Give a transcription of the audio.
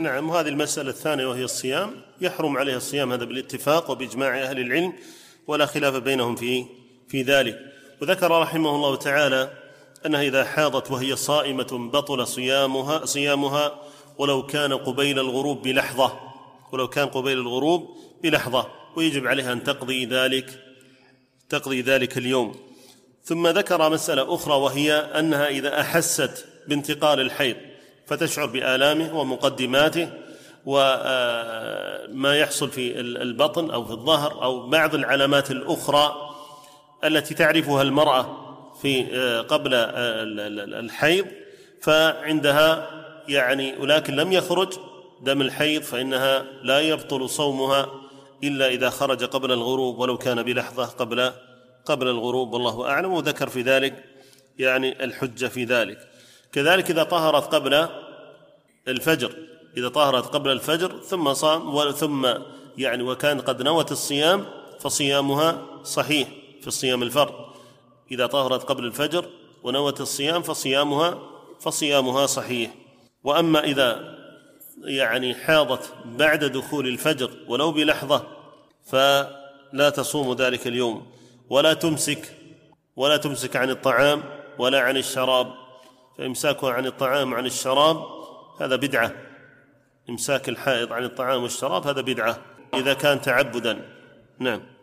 نعم وهذه المسألة الثانية وهي الصيام. يحرم عليها الصيام هذا بالاتفاق وبإجماع أهل العلم ولا خلاف بينهم في في ذلك. وذكر رحمه الله تعالى أنها إذا حاضت وهي صائمة بطل صيامها صيامها ولو كان قبيل الغروب بلحظة ولو كان قبيل الغروب بلحظة ويجب عليها أن تقضي ذلك تقضي ذلك اليوم. ثم ذكر مسألة أخرى وهي أنها إذا أحست بانتقال الحيض. فتشعر بآلامه ومقدماته وما يحصل في البطن أو في الظهر أو بعض العلامات الأخرى التي تعرفها المرأة في قبل الحيض فعندها يعني ولكن لم يخرج دم الحيض فإنها لا يبطل صومها إلا إذا خرج قبل الغروب ولو كان بلحظة قبل قبل الغروب والله أعلم وذكر في ذلك يعني الحجة في ذلك. كذلك إذا طهرت قبل الفجر إذا طهرت قبل الفجر ثم صام ثم يعني وكان قد نوت الصيام فصيامها صحيح في الصيام الفرض. إذا طهرت قبل الفجر ونوت الصيام فصيامها فصيامها صحيح. وأما إذا يعني حاضت بعد دخول الفجر ولو بلحظة فلا تصوم ذلك اليوم. ولا تمسك ولا تمسك عن الطعام ولا عن الشراب. فإمساكها عن الطعام وعن الشراب هذا بدعة. إمساك الحائض عن الطعام والشراب هذا بدعة. إذا كان تعبدا. نعم.